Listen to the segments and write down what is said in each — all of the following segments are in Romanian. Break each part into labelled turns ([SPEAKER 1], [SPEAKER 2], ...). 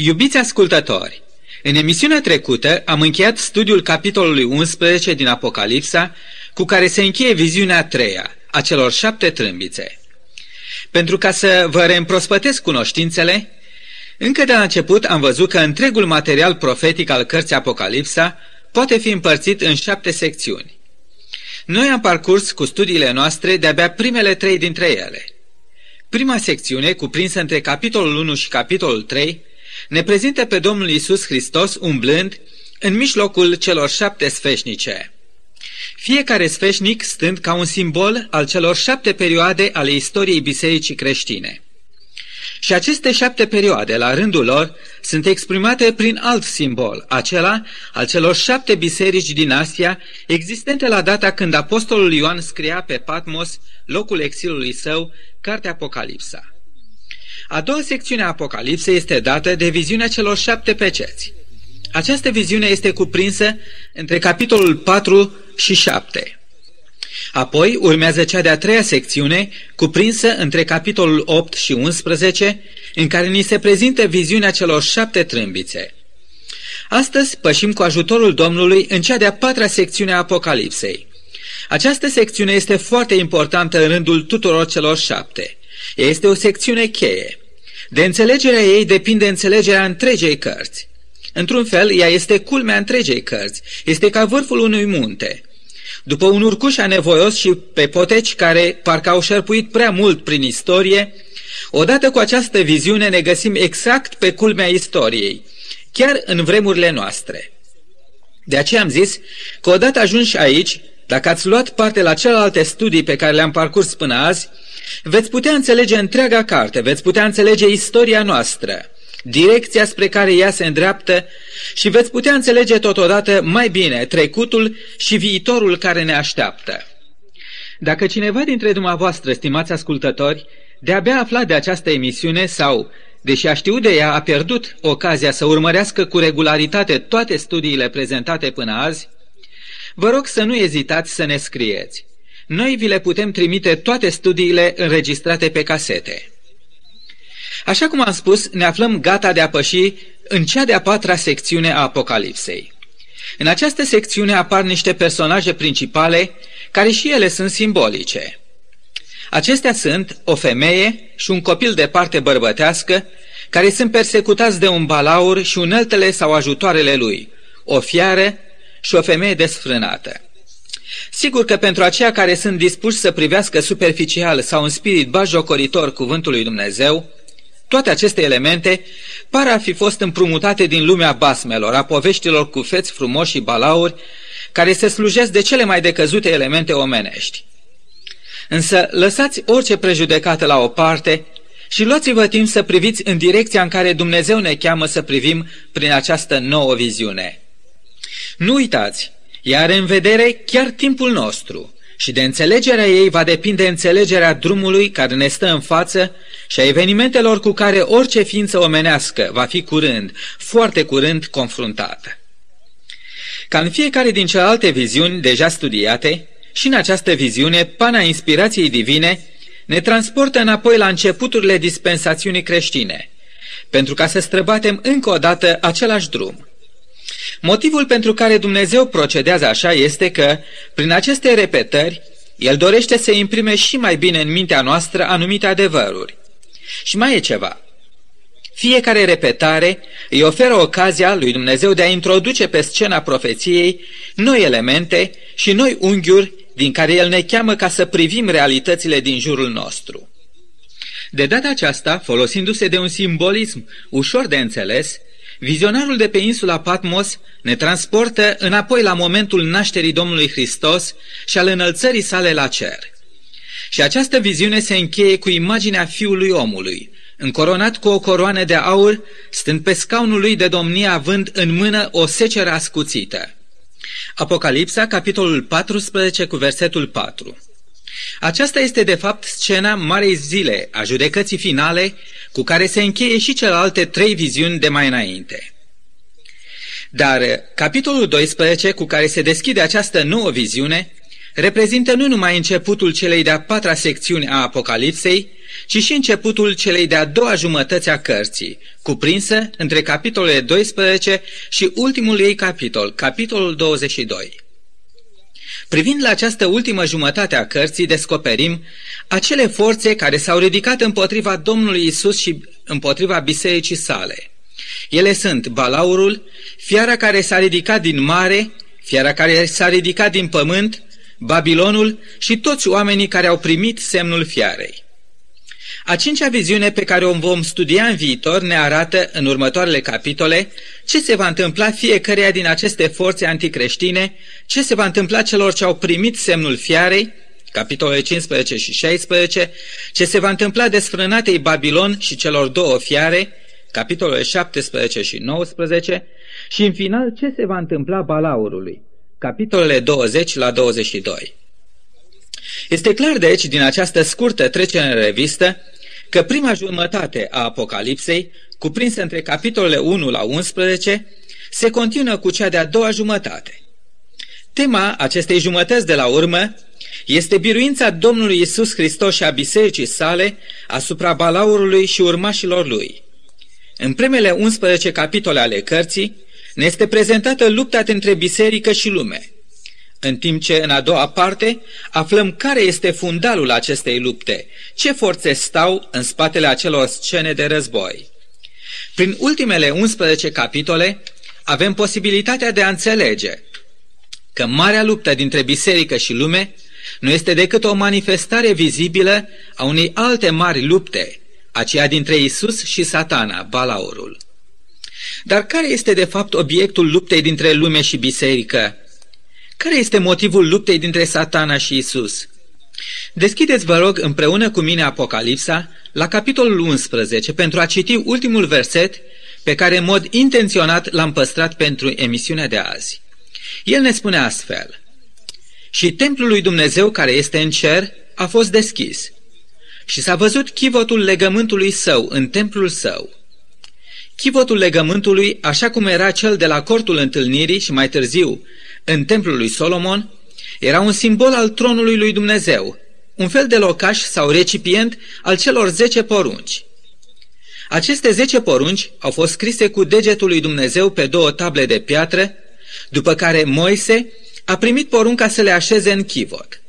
[SPEAKER 1] Iubiți ascultători, în emisiunea trecută am încheiat studiul capitolului 11 din Apocalipsa, cu care se încheie viziunea a treia, a celor șapte trâmbițe. Pentru ca să vă reîmprospătesc cunoștințele, încă de la început am văzut că întregul material profetic al cărții Apocalipsa poate fi împărțit în șapte secțiuni. Noi am parcurs cu studiile noastre de-abia primele trei dintre ele. Prima secțiune, cuprinsă între capitolul 1 și capitolul 3, ne prezintă pe Domnul Isus Hristos umblând în mijlocul celor șapte sfeșnice. Fiecare sfeșnic stând ca un simbol al celor șapte perioade ale istoriei bisericii creștine. Și aceste șapte perioade, la rândul lor, sunt exprimate prin alt simbol, acela al celor șapte biserici din Asia, existente la data când apostolul Ioan scria pe Patmos, locul exilului său, cartea Apocalipsa. A doua secțiune a Apocalipsei este dată de viziunea celor șapte peceți. Această viziune este cuprinsă între capitolul 4 și 7. Apoi urmează cea de-a treia secțiune, cuprinsă între capitolul 8 și 11, în care ni se prezintă viziunea celor șapte trâmbițe. Astăzi pășim cu ajutorul Domnului în cea de-a patra secțiune a Apocalipsei. Această secțiune este foarte importantă în rândul tuturor celor șapte. Este o secțiune cheie. De înțelegerea ei depinde înțelegerea întregei cărți. Într-un fel, ea este culmea întregei cărți. Este ca vârful unui munte. După un urcuș anevoios și pe poteci care parcă au șerpuit prea mult prin istorie, odată cu această viziune ne găsim exact pe culmea istoriei, chiar în vremurile noastre. De aceea am zis că odată ajungi aici, dacă ați luat parte la celelalte studii pe care le-am parcurs până azi, veți putea înțelege întreaga carte, veți putea înțelege istoria noastră, direcția spre care ea se îndreaptă și veți putea înțelege totodată mai bine trecutul și viitorul care ne așteaptă. Dacă cineva dintre dumneavoastră, stimați ascultători, de-abia aflat de această emisiune sau, deși a știut de ea, a pierdut ocazia să urmărească cu regularitate toate studiile prezentate până azi, vă rog să nu ezitați să ne scrieți. Noi vi le putem trimite toate studiile înregistrate pe casete. Așa cum am spus, ne aflăm gata de a păși în cea de-a patra secțiune a Apocalipsei. În această secțiune apar niște personaje principale care și ele sunt simbolice. Acestea sunt o femeie și un copil de parte bărbătească care sunt persecutați de un balaur și uneltele sau ajutoarele lui, o fiară și o femeie desfrânată. Sigur că pentru aceia care sunt dispuși să privească superficial sau în spirit bajocoritor cuvântul lui Dumnezeu, toate aceste elemente par a fi fost împrumutate din lumea basmelor, a poveștilor cu feți frumoși și balauri, care se slujesc de cele mai decăzute elemente omenești. Însă lăsați orice prejudecată la o parte și luați-vă timp să priviți în direcția în care Dumnezeu ne cheamă să privim prin această nouă viziune. Nu uitați, ea are în vedere chiar timpul nostru și de înțelegerea ei va depinde înțelegerea drumului care ne stă în față și a evenimentelor cu care orice ființă omenească va fi curând, foarte curând, confruntată. Ca în fiecare din celelalte viziuni deja studiate, și în această viziune, pana inspirației divine ne transportă înapoi la începuturile dispensațiunii creștine, pentru ca să străbatem încă o dată același drum. Motivul pentru care Dumnezeu procedează așa este că, prin aceste repetări, El dorește să imprime și mai bine în mintea noastră anumite adevăruri. Și mai e ceva. Fiecare repetare îi oferă ocazia lui Dumnezeu de a introduce pe scena profeției noi elemente și noi unghiuri din care El ne cheamă ca să privim realitățile din jurul nostru. De data aceasta, folosindu-se de un simbolism ușor de înțeles, Vizionarul de pe insula Patmos ne transportă înapoi la momentul nașterii Domnului Hristos și al înălțării sale la cer. Și această viziune se încheie cu imaginea Fiului omului, încoronat cu o coroană de aur, stând pe scaunul lui de domnie având în mână o seceră ascuțită. Apocalipsa, capitolul 14, cu versetul 4. Aceasta este de fapt scena Marei Zile a judecății finale cu care se încheie și celelalte trei viziuni de mai înainte. Dar capitolul 12 cu care se deschide această nouă viziune reprezintă nu numai începutul celei de-a patra secțiuni a Apocalipsei, ci și începutul celei de-a doua jumătăți a cărții, cuprinsă între capitolele 12 și ultimul ei capitol, capitolul 22. Privind la această ultimă jumătate a cărții, descoperim acele forțe care s-au ridicat împotriva Domnului Isus și împotriva bisericii sale. Ele sunt balaurul, fiara care s-a ridicat din mare, fiara care s-a ridicat din pământ, Babilonul și toți oamenii care au primit semnul fiarei. A cincea viziune pe care o vom studia în viitor ne arată în următoarele capitole ce se va întâmpla fiecăreia din aceste forțe anticreștine, ce se va întâmpla celor ce au primit semnul fiarei, capitolele 15 și 16, ce se va întâmpla desfrânatei Babilon și celor două fiare, capitolele 17 și 19, și în final ce se va întâmpla Balaurului, capitolele 20 la 22. Este clar deci din această scurtă trecere în revistă că prima jumătate a Apocalipsei, cuprinsă între capitolele 1 la 11, se continuă cu cea de-a doua jumătate. Tema acestei jumătăți de la urmă este biruința Domnului Isus Hristos și a bisericii sale asupra balaurului și urmașilor lui. În primele 11 capitole ale cărții ne este prezentată lupta dintre biserică și lume – în timp ce în a doua parte aflăm care este fundalul acestei lupte, ce forțe stau în spatele acelor scene de război. Prin ultimele 11 capitole avem posibilitatea de a înțelege că marea luptă dintre biserică și lume nu este decât o manifestare vizibilă a unei alte mari lupte, aceea dintre Isus și satana, balaurul. Dar care este de fapt obiectul luptei dintre lume și biserică? Care este motivul luptei dintre satana și Isus? Deschideți, vă rog, împreună cu mine Apocalipsa la capitolul 11 pentru a citi ultimul verset pe care în mod intenționat l-am păstrat pentru emisiunea de azi. El ne spune astfel, Și templul lui Dumnezeu care este în cer a fost deschis și s-a văzut chivotul legământului său în templul său. Chivotul legământului, așa cum era cel de la cortul întâlnirii și mai târziu în templul lui Solomon, era un simbol al tronului lui Dumnezeu, un fel de locaș sau recipient al celor zece porunci. Aceste zece porunci au fost scrise cu degetul lui Dumnezeu pe două table de piatră, după care Moise a primit porunca să le așeze în chivot.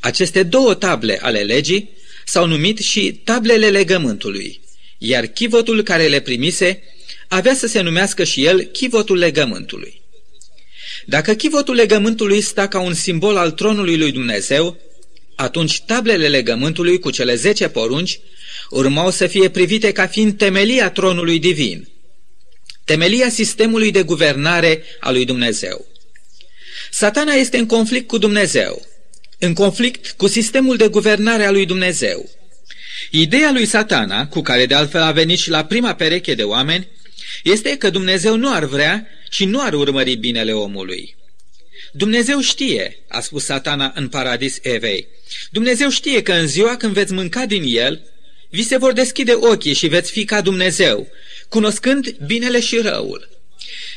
[SPEAKER 1] Aceste două table ale legii s-au numit și tablele legământului, iar chivotul care le primise avea să se numească și el chivotul legământului. Dacă chivotul legământului sta ca un simbol al tronului lui Dumnezeu, atunci tablele legământului cu cele zece porunci urmau să fie privite ca fiind temelia tronului divin, temelia sistemului de guvernare a lui Dumnezeu. Satana este în conflict cu Dumnezeu, în conflict cu sistemul de guvernare a lui Dumnezeu. Ideea lui Satana, cu care de altfel a venit și la prima pereche de oameni, este că Dumnezeu nu ar vrea și nu ar urmări binele omului. Dumnezeu știe, a spus satana în paradis Evei, Dumnezeu știe că în ziua când veți mânca din el, vi se vor deschide ochii și veți fi ca Dumnezeu, cunoscând binele și răul.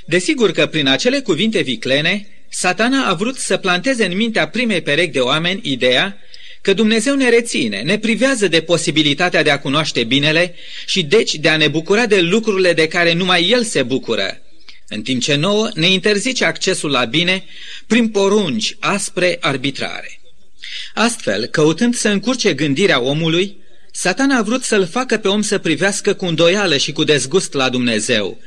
[SPEAKER 1] Desigur că prin acele cuvinte viclene, satana a vrut să planteze în mintea primei perechi de oameni ideea că Dumnezeu ne reține, ne privează de posibilitatea de a cunoaște binele și deci de a ne bucura de lucrurile de care numai El se bucură, în timp ce nouă ne interzice accesul la bine prin porunci aspre arbitrare. Astfel, căutând să încurce gândirea omului, Satana a vrut să-l facă pe om să privească cu îndoială și cu dezgust la Dumnezeu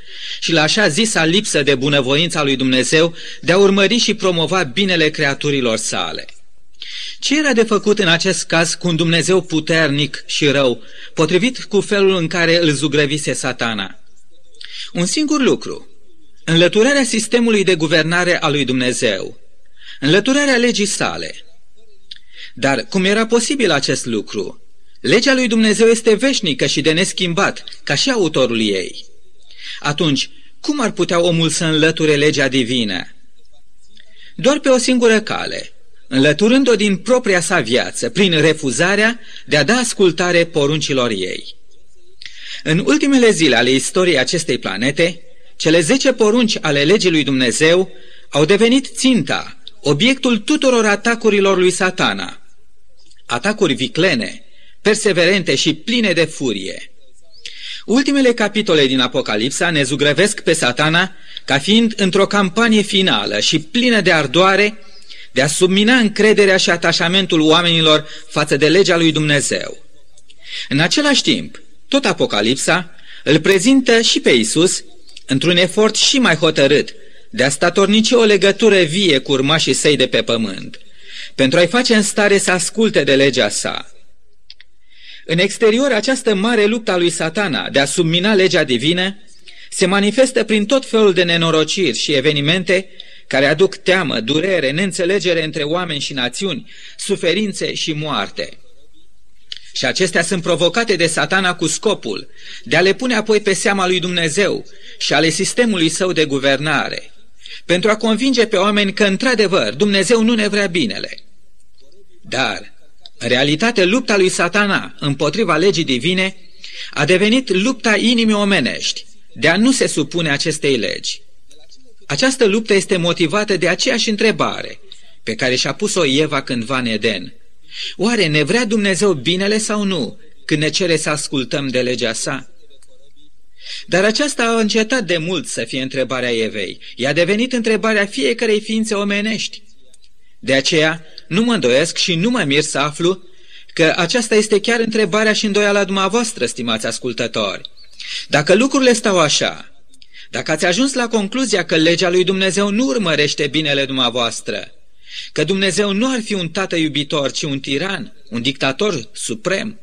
[SPEAKER 1] și la așa zisa lipsă de bunăvoința lui Dumnezeu de a urmări și promova binele creaturilor sale. Ce era de făcut în acest caz cu un Dumnezeu puternic și rău, potrivit cu felul în care îl zugrăvise satana? Un singur lucru, înlăturarea sistemului de guvernare a lui Dumnezeu, înlăturarea legii sale. Dar cum era posibil acest lucru? Legea lui Dumnezeu este veșnică și de neschimbat, ca și autorul ei. Atunci, cum ar putea omul să înlăture legea divină? Doar pe o singură cale, înlăturând-o din propria sa viață, prin refuzarea de a da ascultare poruncilor ei. În ultimele zile ale istoriei acestei planete, cele zece porunci ale legii lui Dumnezeu au devenit ținta, obiectul tuturor atacurilor lui satana. Atacuri viclene, perseverente și pline de furie. Ultimele capitole din Apocalipsa ne zugrăvesc pe satana ca fiind într-o campanie finală și plină de ardoare de a submina încrederea și atașamentul oamenilor față de legea lui Dumnezeu. În același timp, tot Apocalipsa îl prezintă și pe Isus într-un efort și mai hotărât de a statornici o legătură vie cu urmașii săi de pe pământ, pentru a-i face în stare să asculte de legea sa. În exterior, această mare luptă a lui satana de a submina legea divină se manifestă prin tot felul de nenorociri și evenimente care aduc teamă, durere, neînțelegere între oameni și națiuni, suferințe și moarte. Și acestea sunt provocate de satana cu scopul de a le pune apoi pe seama lui Dumnezeu și ale sistemului său de guvernare, pentru a convinge pe oameni că, într-adevăr, Dumnezeu nu ne vrea binele. Dar, în realitate, lupta lui satana împotriva legii divine a devenit lupta inimii omenești, de a nu se supune acestei legi. Această luptă este motivată de aceeași întrebare pe care și-a pus-o Eva cândva în Eden. Oare ne vrea Dumnezeu binele sau nu când ne cere să ascultăm de legea sa? Dar aceasta a încetat de mult să fie întrebarea Evei. Ea a devenit întrebarea fiecarei ființe omenești. De aceea nu mă îndoiesc și nu mă mir să aflu că aceasta este chiar întrebarea și îndoiala dumneavoastră, stimați ascultători. Dacă lucrurile stau așa, dacă ați ajuns la concluzia că legea lui Dumnezeu nu urmărește binele dumneavoastră, că Dumnezeu nu ar fi un tată iubitor, ci un tiran, un dictator suprem,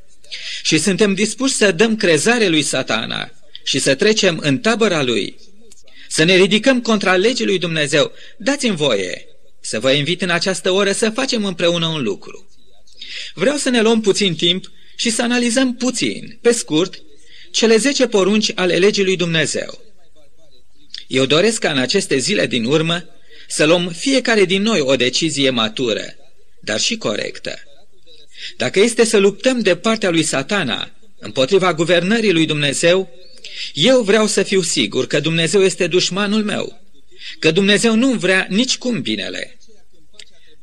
[SPEAKER 1] și suntem dispuși să dăm crezare lui satana și să trecem în tabăra lui, să ne ridicăm contra legii lui Dumnezeu, dați-mi voie să vă invit în această oră să facem împreună un lucru. Vreau să ne luăm puțin timp și să analizăm puțin, pe scurt, cele zece porunci ale legii lui Dumnezeu. Eu doresc ca în aceste zile din urmă să luăm fiecare din noi o decizie matură, dar și corectă. Dacă este să luptăm de partea lui satana împotriva guvernării lui Dumnezeu, eu vreau să fiu sigur că Dumnezeu este dușmanul meu, că Dumnezeu nu vrea nici cum binele.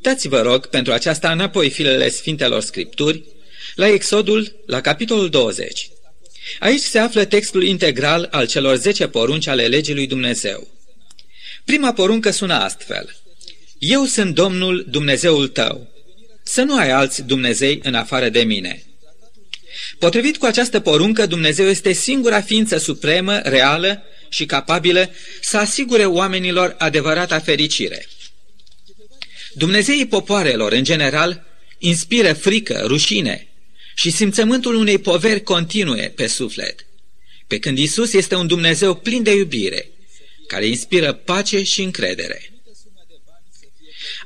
[SPEAKER 1] Dați-vă rog pentru aceasta înapoi filele Sfintelor Scripturi, la Exodul, la capitolul 20. Aici se află textul integral al celor 10 porunci ale legii lui Dumnezeu. Prima poruncă sună astfel. Eu sunt Domnul Dumnezeul tău. Să nu ai alți Dumnezei în afară de mine. Potrivit cu această poruncă, Dumnezeu este singura ființă supremă, reală și capabilă să asigure oamenilor adevărata fericire. Dumnezeii popoarelor, în general, inspiră frică, rușine și simțământul unei poveri continue pe suflet, pe când Isus este un Dumnezeu plin de iubire, care inspiră pace și încredere.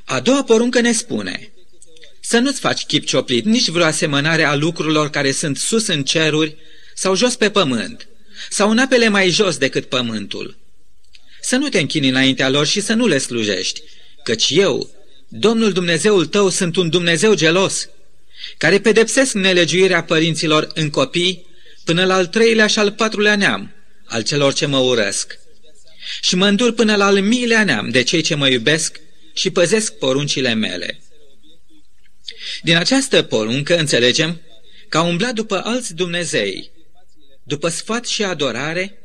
[SPEAKER 1] A doua poruncă ne spune să nu-ți faci chip cioplit nici vreo asemănare a lucrurilor care sunt sus în ceruri sau jos pe pământ, sau în apele mai jos decât pământul. Să nu te închini înaintea lor și să nu le slujești, căci eu, Domnul Dumnezeul tău, sunt un Dumnezeu gelos, care pedepsesc nelegiuirea părinților în copii până la al treilea și al patrulea neam al celor ce mă urăsc și mă îndur până la al miilea neam de cei ce mă iubesc și păzesc poruncile mele. Din această poruncă înțelegem că a umblat după alți Dumnezei, după sfat și adorare,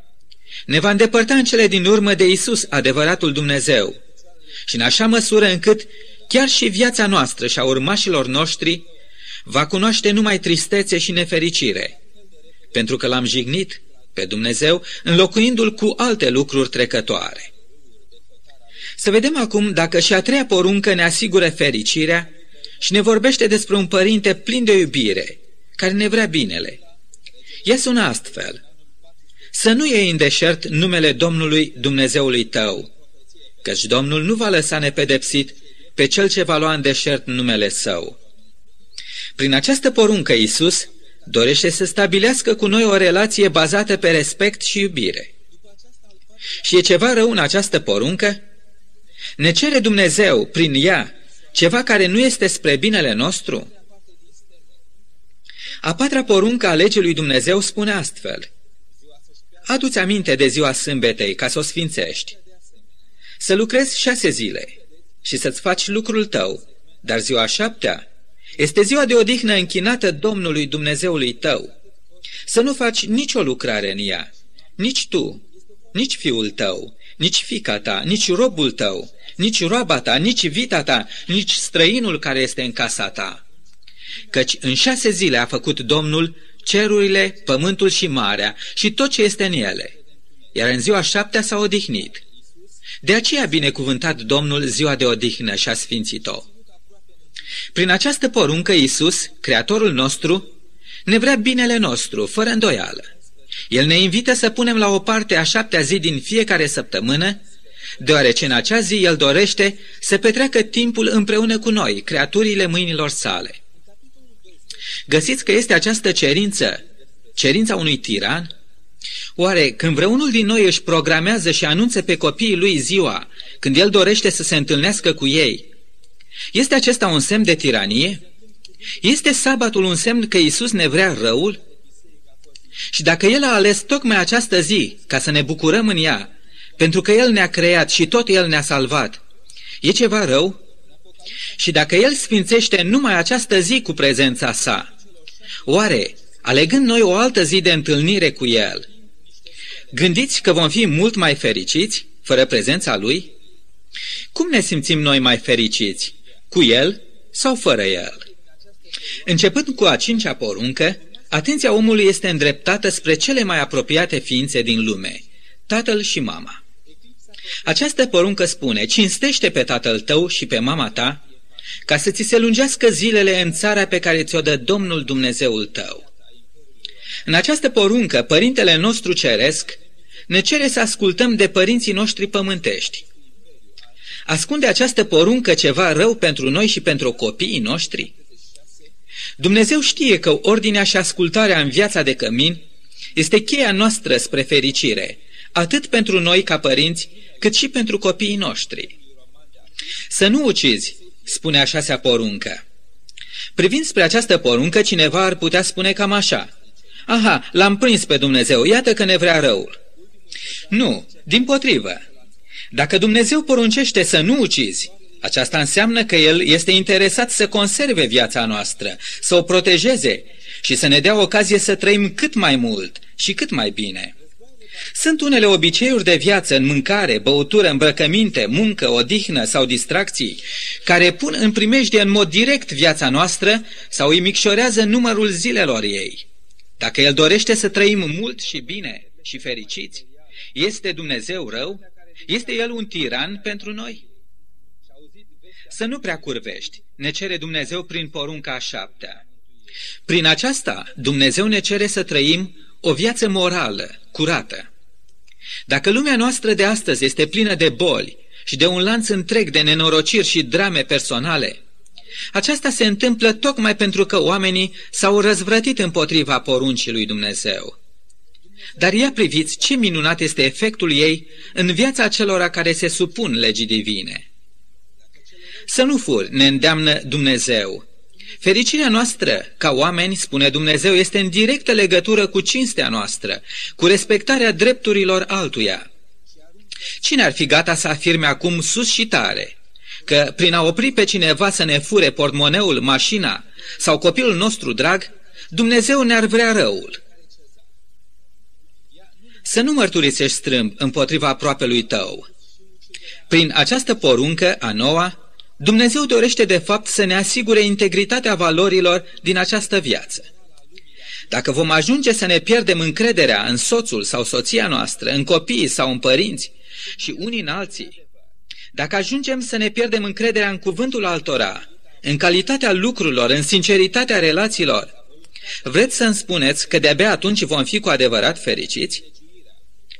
[SPEAKER 1] ne va îndepărta în cele din urmă de Isus, adevăratul Dumnezeu, și în așa măsură încât chiar și viața noastră și a urmașilor noștri va cunoaște numai tristețe și nefericire, pentru că l-am jignit pe Dumnezeu, înlocuindu-l cu alte lucruri trecătoare. Să vedem acum dacă și a treia poruncă ne asigură fericirea și ne vorbește despre un părinte plin de iubire, care ne vrea binele. Ea sună astfel. Să nu iei în deșert numele Domnului Dumnezeului tău, căci Domnul nu va lăsa nepedepsit pe cel ce va lua în deșert numele său. Prin această poruncă Iisus dorește să stabilească cu noi o relație bazată pe respect și iubire. Și e ceva rău în această poruncă? Ne cere Dumnezeu, prin ea, ceva care nu este spre binele nostru? A patra poruncă a legii lui Dumnezeu spune astfel. Adu-ți aminte de ziua sâmbetei ca să o sfințești. Să lucrezi șase zile și să-ți faci lucrul tău, dar ziua șaptea Este ziua de odihnă închinată Domnului Dumnezeului tău. Să nu faci nicio lucrare în ea, nici tu, nici fiul tău, nici fica ta, nici robul tău, nici roaba ta, nici vita ta, nici străinul care este în casa ta. Căci în șase zile a făcut Domnul cerurile, pământul și marea și tot ce este în ele. Iar în ziua șaptea s-a odihnit. De aceea a binecuvântat Domnul ziua de odihnă și a sfințit-o. Prin această poruncă Iisus, Creatorul nostru, ne vrea binele nostru, fără îndoială. El ne invită să punem la o parte a șaptea zi din fiecare săptămână, deoarece în acea zi El dorește să petreacă timpul împreună cu noi, creaturile mâinilor sale. Găsiți că este această cerință, cerința unui tiran? Oare când vreunul din noi își programează și anunță pe copiii lui ziua, când el dorește să se întâlnească cu ei, este acesta un semn de tiranie? Este sabatul un semn că Isus ne vrea răul? Și dacă El a ales tocmai această zi ca să ne bucurăm în ea, pentru că El ne-a creat și tot El ne-a salvat, e ceva rău? Și dacă El sfințește numai această zi cu prezența sa, oare, alegând noi o altă zi de întâlnire cu El, gândiți că vom fi mult mai fericiți fără prezența Lui? Cum ne simțim noi mai fericiți? Cu El sau fără El? Începând cu a cincea poruncă, atenția omului este îndreptată spre cele mai apropiate ființe din lume, tatăl și mama. Această poruncă spune, cinstește pe tatăl tău și pe mama ta, ca să ți se lungească zilele în țara pe care ți-o dă Domnul Dumnezeul tău. În această poruncă, Părintele nostru Ceresc ne cere să ascultăm de părinții noștri pământești. Ascunde această poruncă ceva rău pentru noi și pentru copiii noștri? Dumnezeu știe că ordinea și ascultarea în viața de cămin este cheia noastră spre fericire, atât pentru noi ca părinți, cât și pentru copiii noștri. Să nu ucizi, spune a șasea poruncă. Privind spre această poruncă, cineva ar putea spune cam așa. Aha, l-am prins pe Dumnezeu, iată că ne vrea răul. Nu, din potrivă. Dacă Dumnezeu poruncește să nu ucizi, aceasta înseamnă că El este interesat să conserve viața noastră, să o protejeze și să ne dea ocazie să trăim cât mai mult și cât mai bine. Sunt unele obiceiuri de viață în mâncare, băutură, îmbrăcăminte, muncă, odihnă sau distracții, care pun în primejdie în mod direct viața noastră sau îi micșorează numărul zilelor ei. Dacă El dorește să trăim mult și bine și fericiți, este Dumnezeu rău? Este El un tiran pentru noi? Să nu prea curvești, ne cere Dumnezeu prin porunca a șaptea. Prin aceasta, Dumnezeu ne cere să trăim o viață morală, curată. Dacă lumea noastră de astăzi este plină de boli și de un lanț întreg de nenorociri și drame personale, aceasta se întâmplă tocmai pentru că oamenii s-au răzvrătit împotriva poruncii lui Dumnezeu. Dar ia priviți ce minunat este efectul ei în viața celor care se supun legii divine. Să nu furi, ne îndeamnă Dumnezeu. Fericirea noastră, ca oameni, spune Dumnezeu, este în directă legătură cu cinstea noastră, cu respectarea drepturilor altuia. Cine ar fi gata să afirme acum sus și tare că prin a opri pe cineva să ne fure portmoneul, mașina sau copilul nostru drag, Dumnezeu ne-ar vrea răul? Să nu mărturisești strâmb împotriva aproapelui tău. Prin această poruncă a noua, Dumnezeu dorește de fapt să ne asigure integritatea valorilor din această viață. Dacă vom ajunge să ne pierdem încrederea în soțul sau soția noastră, în copiii sau în părinți și unii în alții, dacă ajungem să ne pierdem încrederea în cuvântul altora, în calitatea lucrurilor, în sinceritatea relațiilor, vreți să-mi spuneți că de-abia atunci vom fi cu adevărat fericiți?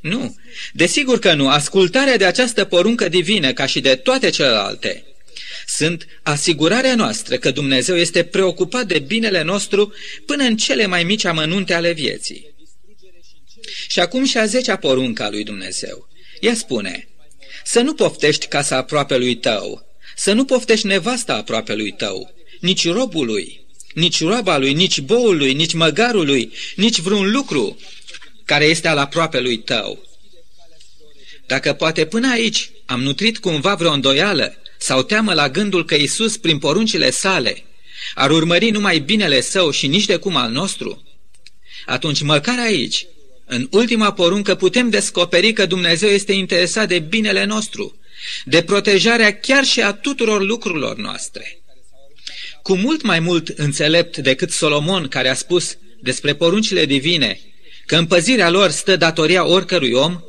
[SPEAKER 1] Nu, desigur că nu. Ascultarea de această poruncă divină, ca și de toate celelalte, sunt asigurarea noastră că Dumnezeu este preocupat de binele nostru până în cele mai mici amănunte ale vieții. Și acum și a zecea porunca lui Dumnezeu. Ea spune, să nu poftești casa aproape lui tău, să nu poftești nevasta aproape lui tău, nici robului, nici roaba lui, nici boului, nici măgarului, nici vreun lucru care este al aproape lui tău. Dacă poate până aici am nutrit cumva vreo îndoială sau teamă la gândul că Isus, prin poruncile sale, Ar urmări numai binele său și nici de cum al nostru? Atunci, măcar aici, în ultima poruncă, putem descoperi că Dumnezeu este interesat de binele nostru, de protejarea chiar și a tuturor lucrurilor noastre. Cu mult mai mult înțelept decât Solomon, care a spus despre poruncile divine că în păzirea lor stă datoria oricărui om,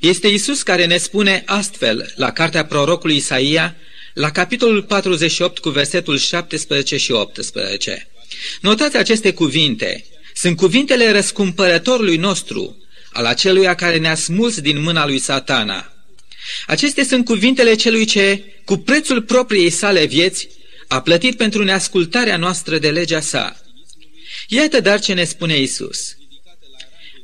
[SPEAKER 1] este Isus care ne spune astfel la cartea prorocului Isaia, la capitolul 48 cu versetul 17 și 18. Notați aceste cuvinte. Sunt cuvintele răscumpărătorului nostru, al aceluia care ne-a smuls din mâna lui satana. Acestea sunt cuvintele celui ce, cu prețul propriei sale vieți, a plătit pentru neascultarea noastră de legea sa. Iată dar ce ne spune Isus.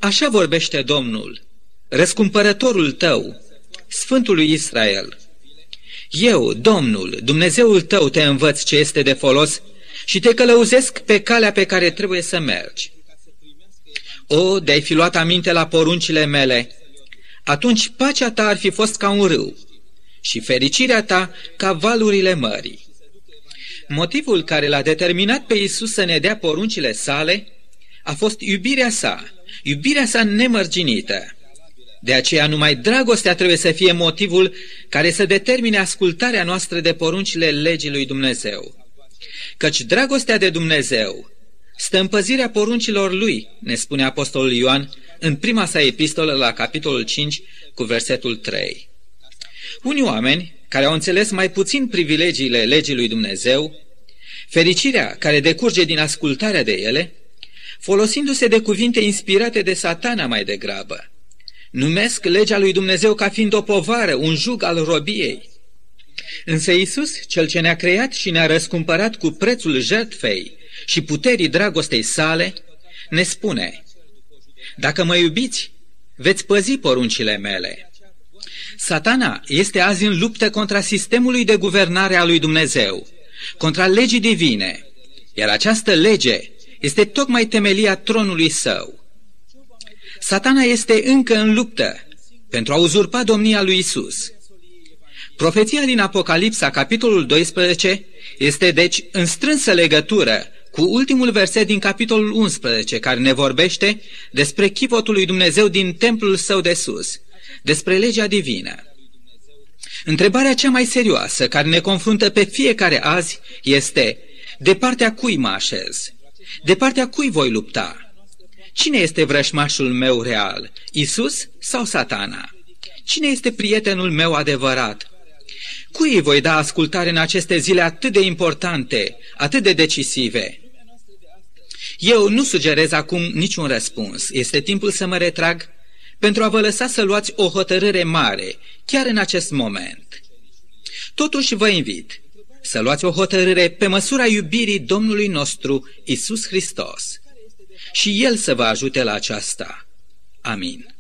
[SPEAKER 1] Așa vorbește Domnul, răscumpărătorul tău, Sfântul lui Israel. Eu, Domnul, Dumnezeul tău, te învăț ce este de folos și te călăuzesc pe calea pe care trebuie să mergi. O, de-ai fi luat aminte la poruncile mele, atunci pacea ta ar fi fost ca un râu și fericirea ta ca valurile mării. Motivul care l-a determinat pe Isus să ne dea poruncile sale a fost iubirea sa, iubirea sa nemărginită. De aceea numai dragostea trebuie să fie motivul care să determine ascultarea noastră de poruncile legii lui Dumnezeu. Căci dragostea de Dumnezeu stă în păzirea poruncilor lui, ne spune Apostolul Ioan în prima sa epistolă la capitolul 5 cu versetul 3. Unii oameni care au înțeles mai puțin privilegiile legii lui Dumnezeu, fericirea care decurge din ascultarea de ele, folosindu-se de cuvinte inspirate de satana mai degrabă, numesc legea lui Dumnezeu ca fiind o povară, un jug al robiei. Însă Isus, cel ce ne-a creat și ne-a răscumpărat cu prețul jertfei și puterii dragostei sale, ne spune, Dacă mă iubiți, veți păzi poruncile mele. Satana este azi în luptă contra sistemului de guvernare a lui Dumnezeu, contra legii divine, iar această lege este tocmai temelia tronului său. Satana este încă în luptă pentru a uzurpa domnia lui Isus. Profeția din Apocalipsa, capitolul 12, este deci în strânsă legătură cu ultimul verset din capitolul 11, care ne vorbește despre chivotul lui Dumnezeu din templul său de sus, despre legea divină. Întrebarea cea mai serioasă care ne confruntă pe fiecare azi este, de partea cui mă așez? De partea cui voi lupta? Cine este vrășmașul meu real, Isus sau satana? Cine este prietenul meu adevărat? Cui îi voi da ascultare în aceste zile atât de importante, atât de decisive? Eu nu sugerez acum niciun răspuns. Este timpul să mă retrag pentru a vă lăsa să luați o hotărâre mare, chiar în acest moment. Totuși vă invit să luați o hotărâre pe măsura iubirii Domnului nostru, Isus Hristos, și El să vă ajute la aceasta. Amin.